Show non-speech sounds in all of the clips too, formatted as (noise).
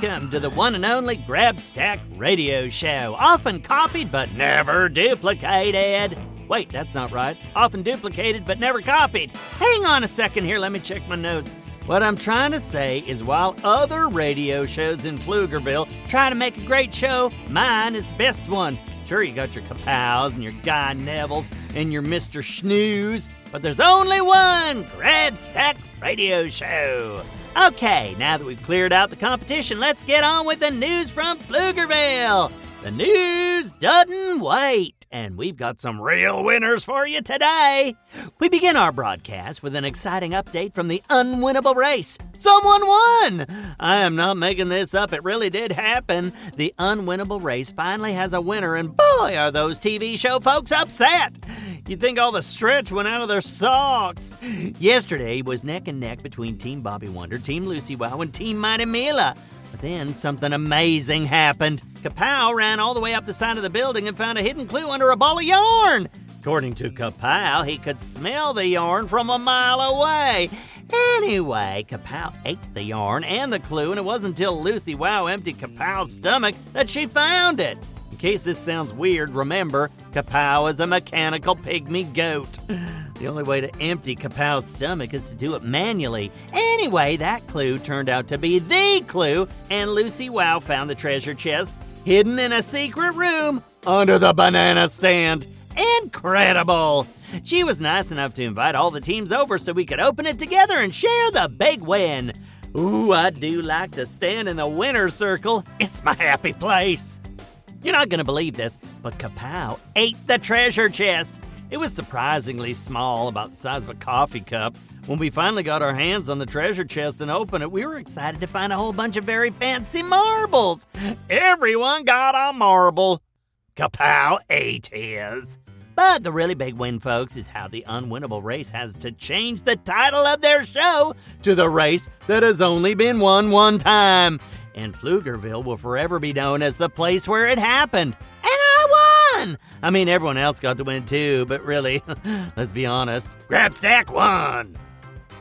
Welcome to the one and only Grabstack Radio Show. Often copied but never duplicated. Wait, that's not right. Often duplicated but never copied. Hang on a second here, let me check my notes. What I'm trying to say is while other radio shows in Pflugerville try to make a great show, mine is the best one. Sure, you got your Kapows and your Guy Neville's and your Mr. Snooze, but there's only one Grabstack Radio Show. Okay, now that we've cleared out the competition, let's get on with the news from Pflugerville. The news doesn't wait, and we've got some real winners for you today. We begin our broadcast with an exciting update from the unwinnable race. Someone won! I am not making this up, it really did happen. The unwinnable race finally has a winner, and boy, are those TV show folks upset! You'd think all the stretch went out of their socks. Yesterday was neck and neck between Team Bobby Wonder, Team Lucy Wow, and Team Mighty Mila. But then something amazing happened. Kapow ran all the way up the side of the building and found a hidden clue under a ball of yarn. According to Kapow, he could smell the yarn from a mile away. Anyway, Kapow ate the yarn and the clue, and it wasn't until Lucy Wow emptied Kapow's stomach that she found it. In case this sounds weird, remember, Kapow is a mechanical pygmy goat. (sighs) The only way to empty Kapow's stomach is to do it manually. Anyway, that clue turned out to be the clue, and Lucy Wow found the treasure chest hidden in a secret room under the banana stand. Incredible! She was nice enough to invite all the teams over so we could open it together and share the big win. Ooh, I do like to stand in the winner's circle. It's my happy place. You're not going to believe this, but Kapow ate the treasure chest. It was surprisingly small, about the size of a coffee cup. When we finally got our hands on the treasure chest and opened it, we were excited to find a whole bunch of very fancy marbles. Everyone got a marble. Kapow ate his. But the really big win, folks, is how the unwinnable race has to change the title of their show to the race that has only been won one time. And Pflugerville will forever be known as the place where it happened. And I won! I mean, everyone else got to win too, but really, (laughs) let's be honest, Grabstack won!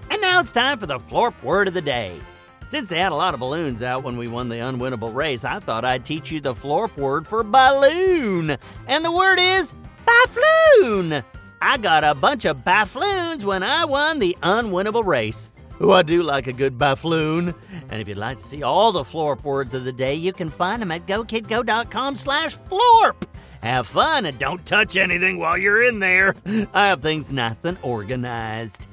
And now it's time for the Florp word of the day. Since they had a lot of balloons out when we won the unwinnable race, I thought I'd teach you the Florp word for balloon. And the word is Bafloon! I got a bunch of bafloons when I won the unwinnable race. Oh, I do like a good bafloon. And if you'd like to see all the Florp words of the day, you can find them at gokidgo.com slash florp. Have fun and don't touch anything while you're in there. I have things nice and organized.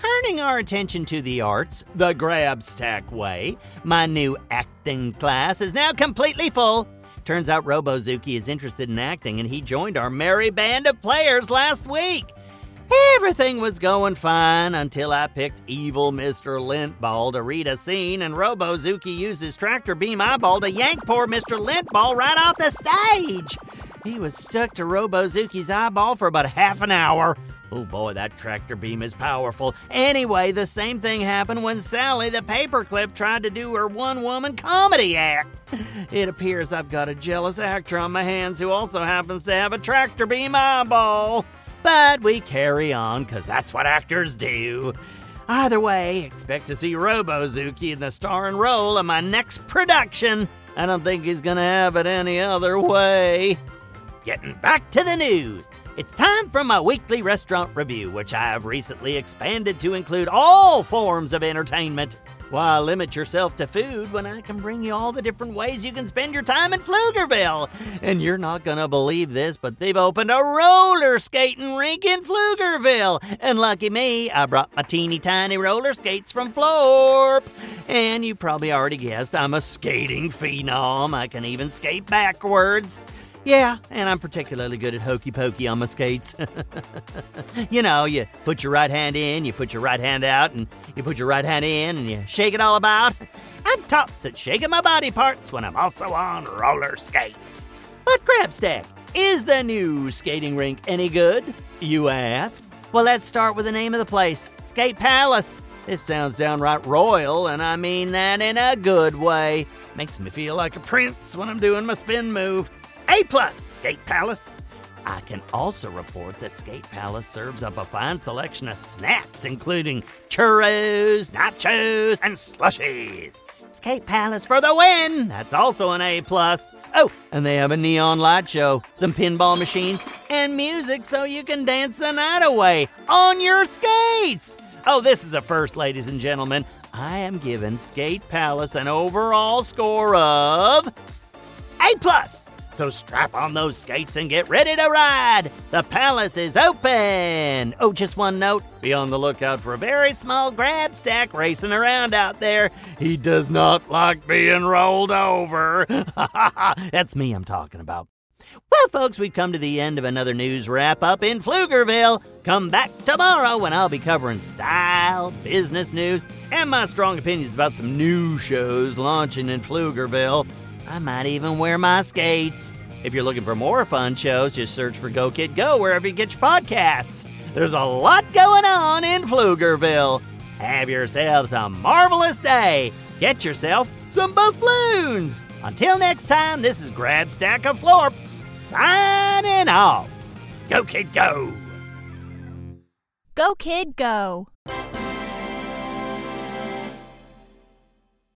Turning our attention to the arts, the Grabstack way, my new acting class is now completely full. Turns out Robozuki is interested in acting and he joined our merry band of players last week. Everything was going fine until I picked evil Mr. Lintball to read a scene, and Robozuki used his tractor beam eyeball to yank poor Mr. Lintball right off the stage. He was stuck to Robozuki's eyeball for about half an hour. Oh boy, that tractor beam is powerful. Anyway, the same thing happened when Sally the paperclip tried to do her one woman comedy act. It appears I've got a jealous actor on my hands who also happens to have a tractor beam eyeball. But we carry on, because that's what actors do. Either way, expect to see Robozuki in the starring role of my next production. I don't think he's gonna have it any other way. Getting back to the news. It's time for my weekly restaurant review, which I have recently expanded to include all forms of entertainment. Why limit yourself to food when I can bring you all the different ways you can spend your time in Pflugerville? And you're not gonna believe this, but they've opened a roller skating rink in Pflugerville. And lucky me, I brought my teeny tiny roller skates from Florp. And you probably already guessed I'm a skating phenom. I can even skate backwards. Yeah, and I'm particularly good at hokey pokey on my skates. (laughs) you know, you put your right hand in, you put your right hand out, and you put your right hand in, and you shake it all about. I'm tops at shaking my body parts when I'm also on roller skates. But Grabstack, is the new skating rink any good? You ask. Well, let's start with the name of the place Skate Palace. This sounds downright royal, and I mean that in a good way. Makes me feel like a prince when I'm doing my spin move. A plus, Skate Palace. I can also report that Skate Palace serves up a fine selection of snacks, including churros, nachos, and slushies. Skate Palace for the win! That's also an A. plus. Oh, and they have a neon light show, some pinball machines, and music so you can dance the night away on your skates! Oh, this is a first, ladies and gentlemen. I am giving Skate Palace an overall score of A plus. So strap on those skates and get ready to ride. The palace is open. Oh, just one note be on the lookout for a very small Grabstack racing around out there. He does not like being rolled over. (laughs) That's me I'm talking about. Well, folks, we've come to the end of another news wrap up in Pflugerville. Come back tomorrow when I'll be covering style, business news, and my strong opinions about some new shows launching in Pflugerville. I might even wear my skates. If you're looking for more fun shows, just search for Go Kid Go wherever you get your podcasts. There's a lot going on in Pflugerville. Have yourselves a marvelous day. Get yourself some bafloons. Until next time, this is Grabstack of Florp signing off. Go Kid Go! Go, kid, go.